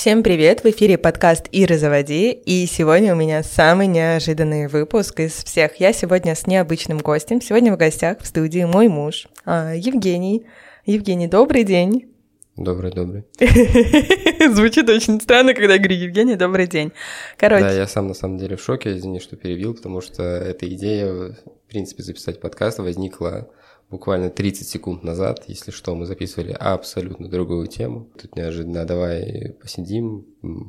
Всем привет! В эфире подкаст «Ира, заводи!» И сегодня у меня самый неожиданный выпуск из всех. Я сегодня с необычным гостем. Сегодня в гостях в студии мой муж а, Евгений. Евгений, добрый день! Добрый, добрый. Звучит очень странно, когда я говорю Евгений, добрый день. Короче. Да, я сам на самом деле в шоке, извини, что перебил, потому что эта идея, в принципе, записать подкаст возникла буквально 30 секунд назад, если что, мы записывали абсолютно другую тему. Тут неожиданно давай посидим,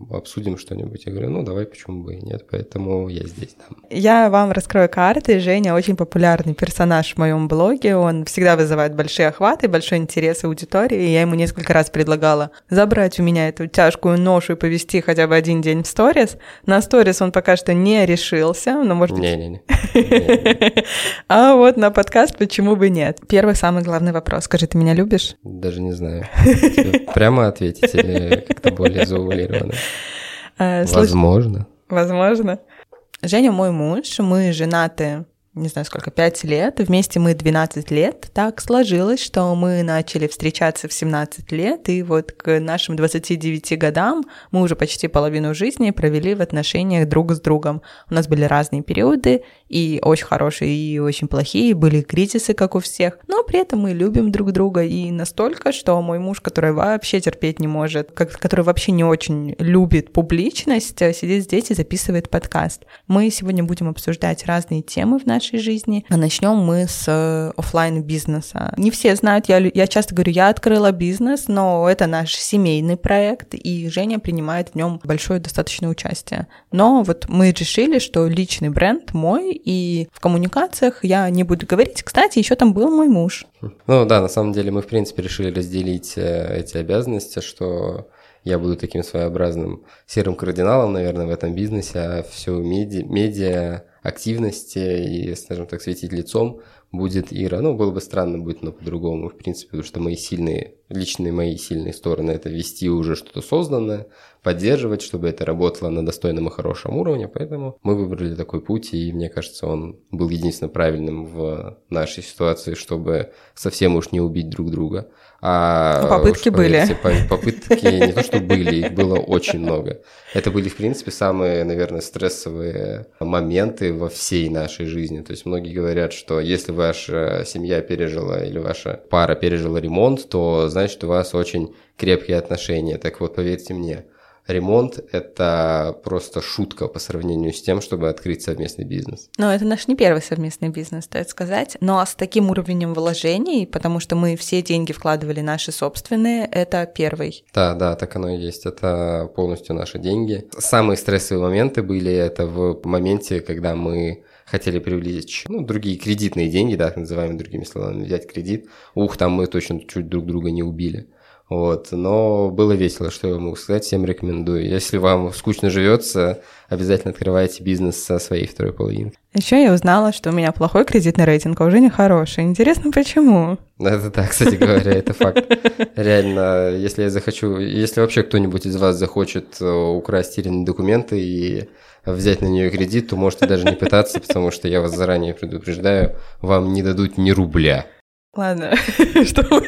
обсудим что-нибудь. Я говорю, ну давай, почему бы и нет, поэтому я здесь. Там. Я вам раскрою карты. Женя очень популярный персонаж в моем блоге. Он всегда вызывает большие охваты, большой интерес аудитории. И я ему несколько раз предлагала забрать у меня эту тяжкую ношу и повести хотя бы один день в сторис. На сторис он пока что не решился, но может Не-не-не. А вот на подкаст почему бы нет? Первый самый главный вопрос. Скажи, ты меня любишь? Даже не знаю. прямо ответить или как-то более заувалированно? Э, Возможно. Возможно. Женя мой муж, мы женаты не знаю сколько, 5 лет, вместе мы 12 лет. Так сложилось, что мы начали встречаться в 17 лет, и вот к нашим 29 годам мы уже почти половину жизни провели в отношениях друг с другом. У нас были разные периоды, и очень хорошие, и очень плохие, были кризисы, как у всех, но при этом мы любим друг друга, и настолько, что мой муж, который вообще терпеть не может, который вообще не очень любит публичность, сидит здесь и записывает подкаст. Мы сегодня будем обсуждать разные темы в нашей нашей жизни. А начнем мы с э, офлайн бизнеса. Не все знают, я, я часто говорю, я открыла бизнес, но это наш семейный проект, и Женя принимает в нем большое достаточное участие. Но вот мы решили, что личный бренд мой, и в коммуникациях я не буду говорить. Кстати, еще там был мой муж. Ну да, на самом деле мы, в принципе, решили разделить э, эти обязанности, что я буду таким своеобразным серым кардиналом, наверное, в этом бизнесе, а все медиа, медиа активности и, скажем так, светить лицом будет Ира. Ну, было бы странно будет, но по-другому, в принципе, потому что мои сильные, личные мои сильные стороны – это вести уже что-то созданное, поддерживать, чтобы это работало на достойном и хорошем уровне, поэтому мы выбрали такой путь, и мне кажется, он был единственно правильным в нашей ситуации, чтобы совсем уж не убить друг друга. А попытки были. Попытки не то, что были, их было очень много. Это были, в принципе, самые, наверное, стрессовые моменты во всей нашей жизни. То есть многие говорят, что если ваша семья пережила или ваша пара пережила ремонт, то значит у вас очень крепкие отношения. Так вот, поверьте мне, ремонт – это просто шутка по сравнению с тем, чтобы открыть совместный бизнес. Но это наш не первый совместный бизнес, стоит сказать. Но с таким уровнем вложений, потому что мы все деньги вкладывали наши собственные, это первый. Да, да, так оно и есть. Это полностью наши деньги. Самые стрессовые моменты были это в моменте, когда мы хотели привлечь ну, другие кредитные деньги, да, так называемые другими словами, взять кредит. Ух, там мы точно чуть друг друга не убили. Вот, но было весело, что я могу сказать, всем рекомендую. Если вам скучно живется, обязательно открывайте бизнес со своей второй половинкой. Еще я узнала, что у меня плохой кредитный рейтинг, а уже не хороший. Интересно, почему? Это да, кстати говоря, это факт. Реально, если я захочу, если вообще кто-нибудь из вас захочет э, украсть Ирины документы и взять на нее кредит, то можете даже не пытаться, потому что я вас заранее предупреждаю, вам не дадут ни рубля. Ладно, что вы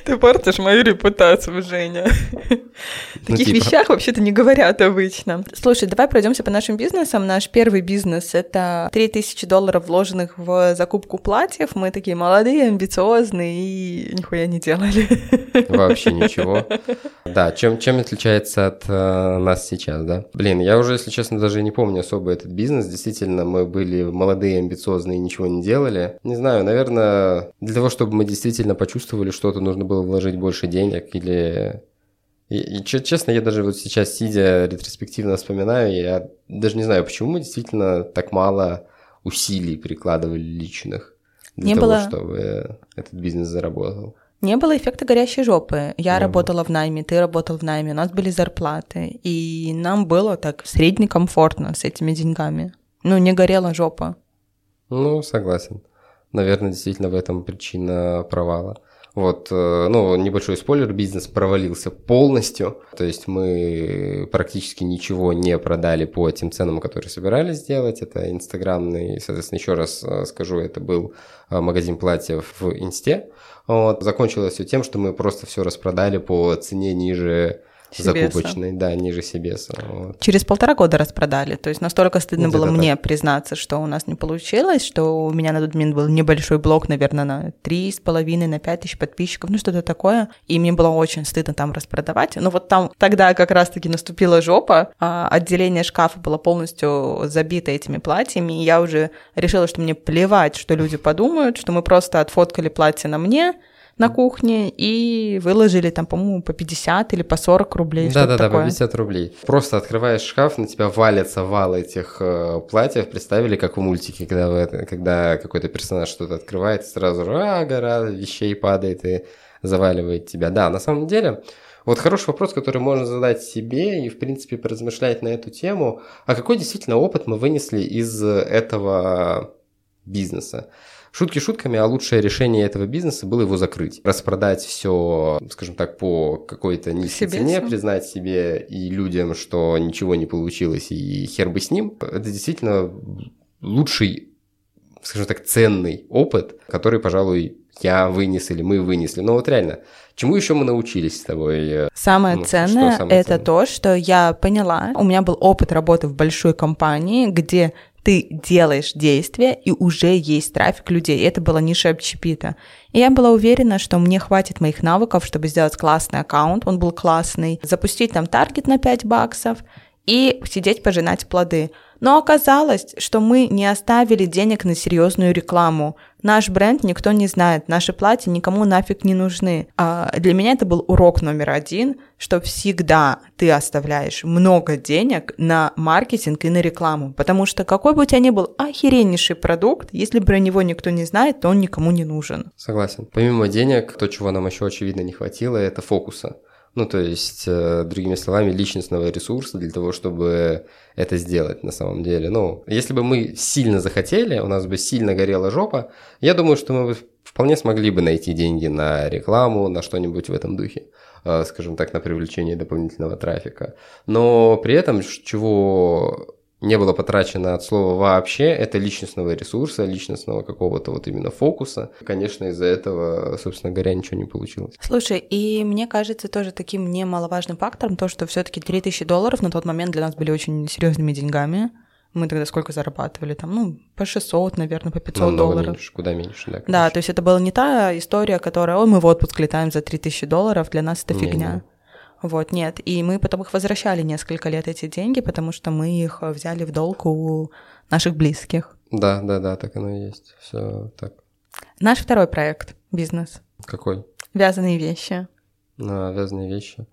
Ты портишь мою репутацию, Женя. В таких ну, типа. вещах вообще-то не говорят обычно. Слушай, давай пройдемся по нашим бизнесам. Наш первый бизнес — это 3000 долларов, вложенных в закупку платьев. Мы такие молодые, амбициозные и нихуя не делали. Вообще ничего. Да, чем, чем отличается от э, нас сейчас, да? Блин, я уже, если честно, даже не помню особо этот бизнес. Действительно, мы были молодые, амбициозные, ничего не делали. Не знаю, наверное, для того, чтобы мы действительно почувствовали что-то, нужно было вложить больше денег или... И, и честно, я даже вот сейчас, сидя ретроспективно вспоминаю, я даже не знаю, почему мы действительно так мало усилий прикладывали личных для не того, было... чтобы этот бизнес заработал. Не было эффекта горящей жопы. Я не работала было. в найме, ты работал в найме, у нас были зарплаты, и нам было так среднекомфортно с этими деньгами. Ну, не горела жопа. Ну, согласен. Наверное, действительно в этом причина провала. Вот, э, ну, небольшой спойлер, бизнес провалился полностью. То есть мы практически ничего не продали по тем ценам, которые собирались сделать. Это инстаграмный, соответственно, еще раз э, скажу, это был э, магазин платьев в Инсте. Вот. Закончилось все тем, что мы просто все распродали по цене ниже Себеса. закупочной, да, ниже Себеса. Вот. Через полтора года распродали, то есть настолько стыдно Где-то было мне признаться, что у нас не получилось, что у меня на тот момент был небольшой блог, наверное, на три с половиной, на пять тысяч подписчиков, ну что-то такое, и мне было очень стыдно там распродавать, но вот там тогда как раз-таки наступила жопа, а отделение шкафа было полностью забито этими платьями, и я уже решила, что мне плевать, что люди подумают, что мы просто отфоткали платье на мне, на кухне и выложили там, по-моему, по 50 или по 40 рублей. Да-да-да, по 50 рублей. Просто открываешь шкаф, на тебя валится вал этих э, платьев. Представили, как в мультике, когда, вы, когда какой-то персонаж что-то открывает, сразу а, гора вещей падает и заваливает тебя. Да, на самом деле... Вот хороший вопрос, который можно задать себе и, в принципе, поразмышлять на эту тему. А какой действительно опыт мы вынесли из этого бизнеса? Шутки шутками, а лучшее решение этого бизнеса было его закрыть. Распродать все, скажем так, по какой-то низкой себе цене, все. признать себе и людям, что ничего не получилось и хер бы с ним. Это действительно лучший, скажем так, ценный опыт, который, пожалуй, я вынес или мы вынесли. Но вот реально, чему еще мы научились с тобой? Самое ну, ценное самое это ценное? то, что я поняла. У меня был опыт работы в большой компании, где ты делаешь действия, и уже есть трафик людей. Это была ниша общепита. И я была уверена, что мне хватит моих навыков, чтобы сделать классный аккаунт, он был классный, запустить там таргет на 5 баксов и сидеть пожинать плоды. Но оказалось, что мы не оставили денег на серьезную рекламу. Наш бренд никто не знает, наши платья никому нафиг не нужны. А для меня это был урок номер один, что всегда ты оставляешь много денег на маркетинг и на рекламу, потому что какой бы у тебя ни был охереннейший продукт, если про него никто не знает, то он никому не нужен. Согласен. Помимо денег, то, чего нам еще очевидно не хватило, это фокуса. Ну, то есть, э, другими словами, личностного ресурса для того, чтобы это сделать на самом деле. Ну, если бы мы сильно захотели, у нас бы сильно горела жопа, я думаю, что мы вполне смогли бы найти деньги на рекламу, на что-нибудь в этом духе, э, скажем так, на привлечение дополнительного трафика. Но при этом, чего не было потрачено от слова вообще, это личностного ресурса, личностного какого-то вот именно фокуса. Конечно, из-за этого, собственно говоря, ничего не получилось. Слушай, и мне кажется тоже таким немаловажным фактором то, что все таки 3000 долларов на тот момент для нас были очень серьезными деньгами. Мы тогда сколько зарабатывали? Там, ну, по 600, наверное, по 500 ну, долларов. меньше, куда меньше, да. Конечно. Да, то есть это была не та история, которая, ой, мы в отпуск летаем за 3000 долларов, для нас это не, фигня. Не. Вот, нет. И мы потом их возвращали несколько лет, эти деньги, потому что мы их взяли в долг у наших близких. Да, да, да, так оно и есть. Все так. Наш второй проект бизнес. Какой? Вязаные вещи. А, вязаные вещи.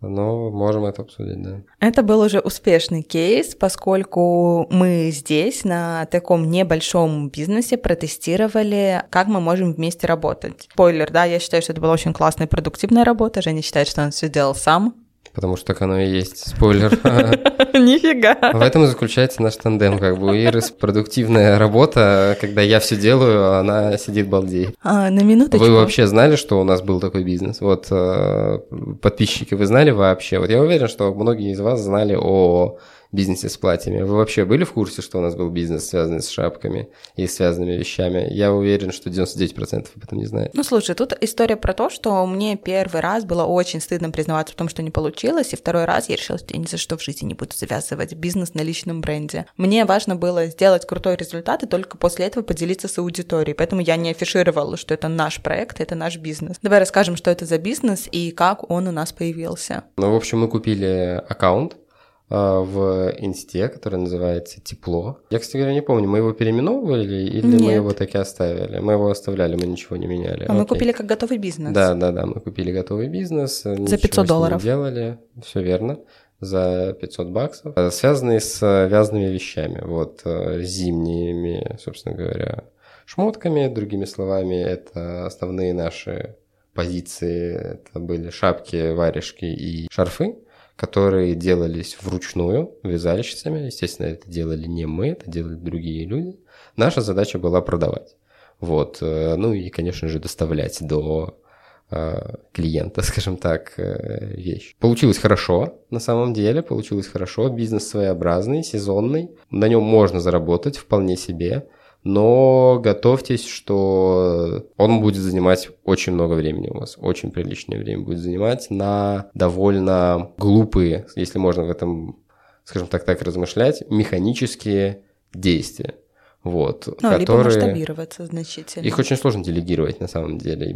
Но можем это обсудить, да. Это был уже успешный кейс, поскольку мы здесь на таком небольшом бизнесе протестировали, как мы можем вместе работать. Спойлер, да, я считаю, что это была очень классная продуктивная работа. Женя считает, что он все делал сам, Потому что так оно и есть. Спойлер. Нифига. В этом и заключается наш тандем. Как бы у Иры продуктивная работа, когда я все делаю, а она сидит балдей. А, на минуточку. Вы вообще знали, что у нас был такой бизнес? Вот э, подписчики, вы знали вообще? Вот я уверен, что многие из вас знали о бизнесе с платьями. Вы вообще были в курсе, что у нас был бизнес, связанный с шапками и связанными вещами? Я уверен, что 99% об этом не знают. Ну, слушай, тут история про то, что мне первый раз было очень стыдно признаваться в том, что не получилось, и второй раз я решила, что я ни за что в жизни не буду завязывать бизнес на личном бренде. Мне важно было сделать крутой результат и только после этого поделиться с аудиторией, поэтому я не афишировала, что это наш проект, это наш бизнес. Давай расскажем, что это за бизнес и как он у нас появился. Ну, в общем, мы купили аккаунт, в инсте, который называется «Тепло». Я, кстати говоря, не помню, мы его переименовывали или Нет. мы его таки оставили? Мы его оставляли, мы ничего не меняли. А мы купили как готовый бизнес. Да, да, да, мы купили готовый бизнес. За 500 долларов. делали, все верно за 500 баксов, а, связанные с вязаными вещами, вот, э, зимними, собственно говоря, шмотками, другими словами, это основные наши позиции, это были шапки, варежки и шарфы, которые делались вручную вязальщицами. Естественно, это делали не мы, это делали другие люди. Наша задача была продавать. Вот. Э, ну и, конечно же, доставлять до клиента, скажем так, вещь. Получилось хорошо, на самом деле, получилось хорошо. Бизнес своеобразный, сезонный. На нем можно заработать вполне себе но готовьтесь, что он будет занимать очень много времени у вас, очень приличное время будет занимать на довольно глупые, если можно в этом, скажем так, так размышлять, механические действия. Вот, ну, которые... либо масштабироваться значительно. Их очень сложно делегировать на самом деле.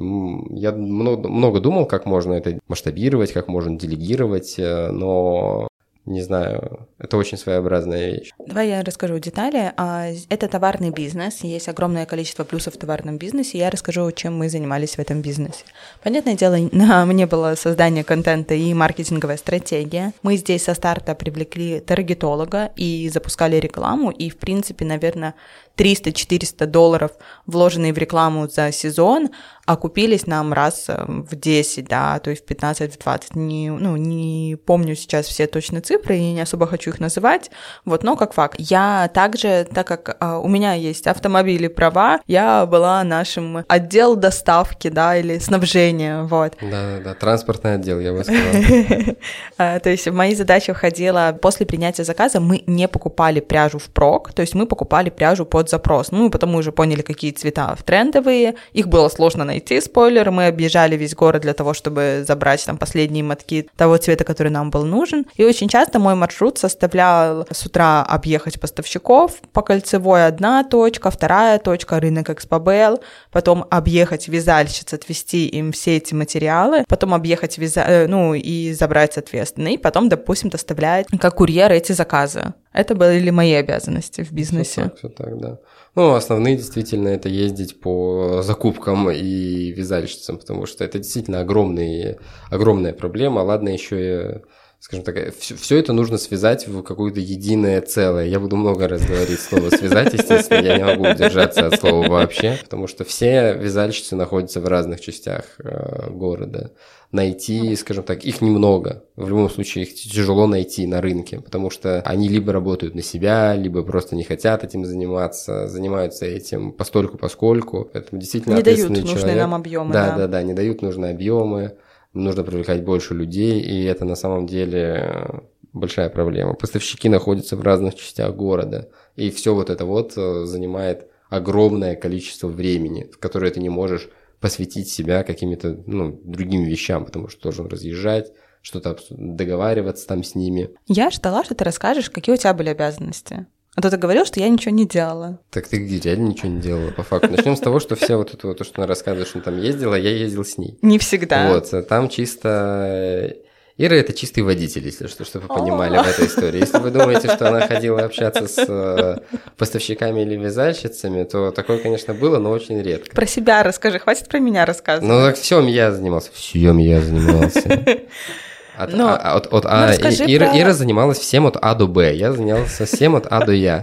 Я много, много думал, как можно это масштабировать, как можно делегировать, э, но не знаю, это очень своеобразная вещь. Давай я расскажу детали. А, это товарный бизнес, есть огромное количество плюсов в товарном бизнесе, я расскажу, чем мы занимались в этом бизнесе. Понятное дело, на мне было создание контента и маркетинговая стратегия. Мы здесь со старта привлекли таргетолога и запускали рекламу, и, в принципе, наверное, 300-400 долларов, вложенные в рекламу за сезон, окупились нам раз э, в 10, да, то есть в 15, в 20. Не, ну, не помню сейчас все точные цифры и не особо хочу их называть, вот, но как факт. Я также, так как а, у меня есть автомобили, права, я была нашим отдел доставки, да, или снабжения, вот. Да-да-да, транспортный отдел, я бы сказала. А, то есть в мои задачи входило, после принятия заказа мы не покупали пряжу в прок, то есть мы покупали пряжу под запрос. Ну, потому уже поняли, какие цвета трендовые, их было сложно найти, спойлер, мы объезжали весь город для того, чтобы забрать там последние мотки того цвета, который нам был нужен. И очень часто мой маршрут составлял с утра объехать поставщиков, по кольцевой одна точка, вторая точка, рынок Экспобел, потом объехать вязальщиц, отвезти им все эти материалы, потом объехать вяза... Э, ну и забрать, соответственно, и потом, допустим, доставлять как курьер эти заказы. Это были мои обязанности в бизнесе. Все так, все так, да. Ну, основные действительно это ездить по закупкам и вязальщицам, потому что это действительно огромные, огромная проблема. Ладно, еще и скажем так, все, все это нужно связать в какое-то единое целое. Я буду много раз говорить слово «связать», естественно, я не могу удержаться от слова вообще, потому что все вязальщицы находятся в разных частях э, города. Найти, скажем так, их немного. В любом случае, их тяжело найти на рынке, потому что они либо работают на себя, либо просто не хотят этим заниматься, занимаются этим постольку поскольку. Это действительно не дают нужные человек. нам объемы. Да, да, да, да, не дают нужные объемы нужно привлекать больше людей, и это на самом деле большая проблема. Поставщики находятся в разных частях города, и все вот это вот э, занимает огромное количество времени, в которое ты не можешь посвятить себя какими-то ну, другими вещам, потому что должен разъезжать, что-то договариваться там с ними. Я ждала, что ты расскажешь, какие у тебя были обязанности. А то ты говорил, что я ничего не делала. Так ты где реально ничего не делала, по факту. Начнем с того, что все вот это вот, то, что она рассказывает, что она там ездила, я ездил с ней. Не всегда. Вот, там чисто... Ира это чистый водитель, если что, чтобы вы понимали в этой истории. Если вы думаете, что она ходила общаться с э, поставщиками или вязальщицами, то такое, конечно, было, но очень редко. Про себя расскажи, хватит про меня рассказывать. Ну, так всем я занимался. Всем я занимался. От, Но, а, от, от, ну, а, Ира, про... Ира занималась всем от А до Б, я занялся всем от А до Я.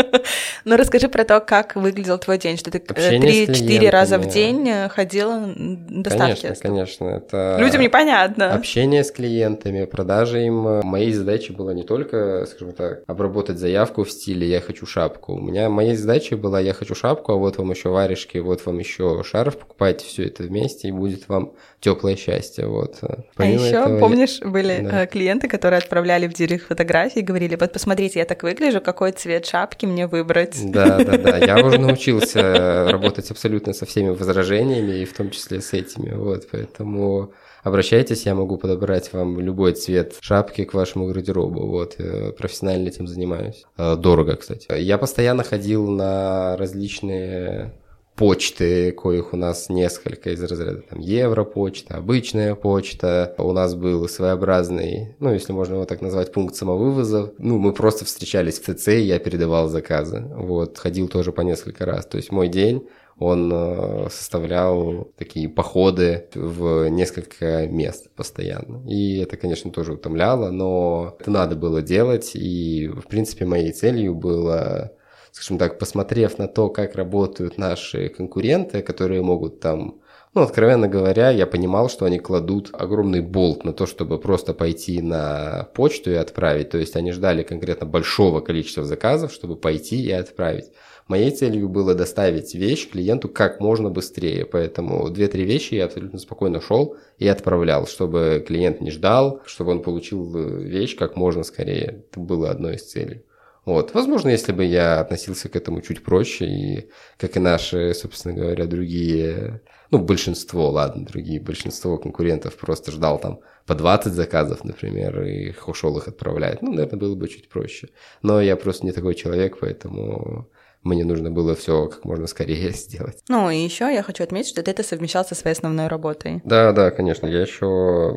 Ну, расскажи про то, как выглядел твой день, что ты э, три-четыре раза в день э, ходила доставки. Конечно, конечно. Это Людям непонятно. Общение с клиентами, продажа им. Моей задачей было не только, скажем так, обработать заявку в стиле «я хочу шапку». У меня моей задачей была «я хочу шапку, а вот вам еще варежки, вот вам еще шарф, покупайте все это вместе, и будет вам теплое счастье». Вот. Помимо а еще, этого, помнишь, были да. Э, клиенты, которые отправляли в директ фотографии, говорили, вот посмотрите, я так выгляжу, какой цвет шапки мне выбрать делать. Да, да, да. Я уже научился работать абсолютно со всеми возражениями, и в том числе с этими. Вот, поэтому обращайтесь, я могу подобрать вам любой цвет шапки к вашему гардеробу. Вот, я профессионально этим занимаюсь. Э, дорого, кстати. Я постоянно ходил на различные почты, коих у нас несколько из разряда там Европочта, обычная почта. У нас был своеобразный, ну, если можно его так назвать, пункт самовывоза. Ну, мы просто встречались в ТЦ, и я передавал заказы. Вот, ходил тоже по несколько раз. То есть мой день он э, составлял такие походы в несколько мест постоянно. И это, конечно, тоже утомляло, но это надо было делать. И, в принципе, моей целью было скажем так, посмотрев на то, как работают наши конкуренты, которые могут там Ну, откровенно говоря, я понимал, что они кладут огромный болт на то, чтобы просто пойти на почту и отправить. То есть они ждали конкретно большого количества заказов, чтобы пойти и отправить. Моей целью было доставить вещь клиенту как можно быстрее, поэтому две-три вещи я абсолютно спокойно шел и отправлял, чтобы клиент не ждал, чтобы он получил э, вещь как можно скорее. Это было одной из целей. Вот. Возможно, если бы я относился к этому чуть проще, и как и наши, собственно говоря, другие, ну, большинство, ладно, другие, большинство конкурентов просто ждал там по 20 заказов, например, и ушел их отправлять. Ну, наверное, было бы чуть проще. Но я просто не такой человек, поэтому мне нужно было все как можно скорее сделать. Ну и еще я хочу отметить, что ты это совмещал со своей основной работой. Да, да, конечно. Я еще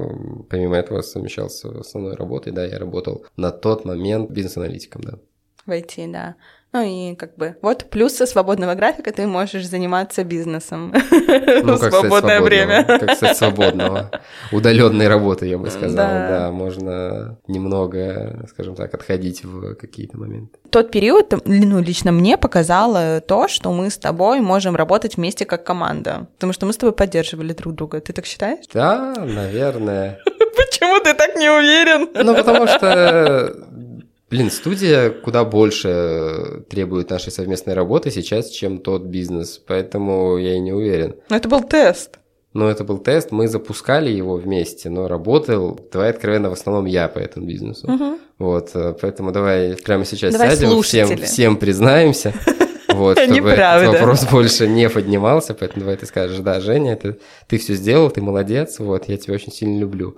помимо этого совмещал с основной работой. Да, я работал на тот момент бизнес-аналитиком, да. В IT, да. Ну и как бы вот плюсы свободного графика ты можешь заниматься бизнесом ну, как свободное время. Как сказать, свободного. Удаленной работы, я бы сказал. Да. да, можно немного, скажем так, отходить в какие-то моменты. Тот период, ну, лично мне показало то, что мы с тобой можем работать вместе как команда. Потому что мы с тобой поддерживали друг друга. Ты так считаешь? Да, наверное. Почему ты так не уверен? Ну, потому что Блин, студия куда больше требует нашей совместной работы сейчас, чем тот бизнес, поэтому я и не уверен. Но это был тест. Но это был тест, мы запускали его вместе, но работал, давай откровенно, в основном я по этому бизнесу. Угу. Вот, э, поэтому давай прямо сейчас давай сядем, всем, всем признаемся. Вот, чтобы этот вопрос больше не поднимался, поэтому давай ты скажешь, да, Женя, ты все сделал, ты молодец, вот, я тебя очень сильно люблю.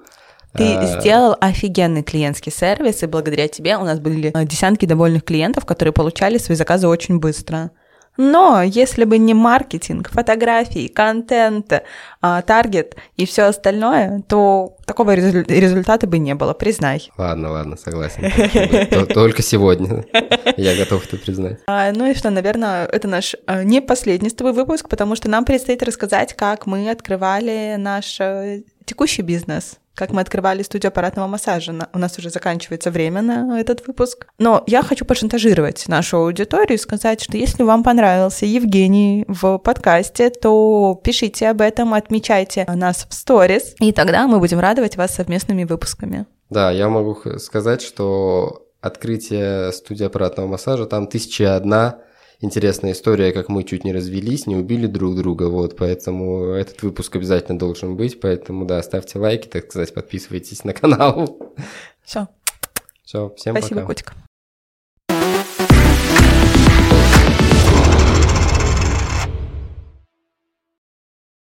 Ты а... сделал офигенный клиентский сервис, и благодаря тебе у нас были э, десятки довольных клиентов, которые получали свои заказы очень быстро. Но если бы не маркетинг, фотографии, контент, а, таргет и все остальное, то такого результата бы не было, признай. Ладно, ладно, согласен. Только сегодня я готов это признать. А, ну и что, наверное, это наш а, не последний с тобой выпуск, потому что нам предстоит рассказать, как мы открывали наш э, текущий бизнес как мы открывали студию аппаратного массажа. У нас уже заканчивается время на этот выпуск. Но я хочу пошантажировать нашу аудиторию и сказать, что если вам понравился Евгений в подкасте, то пишите об этом, отмечайте нас в сторис, и тогда мы будем радовать вас совместными выпусками. Да, я могу сказать, что открытие студии аппаратного массажа, там тысяча одна интересная история, как мы чуть не развелись, не убили друг друга, вот, поэтому этот выпуск обязательно должен быть, поэтому, да, ставьте лайки, так сказать, подписывайтесь на канал. Все. Все, всем Спасибо, пока. котик.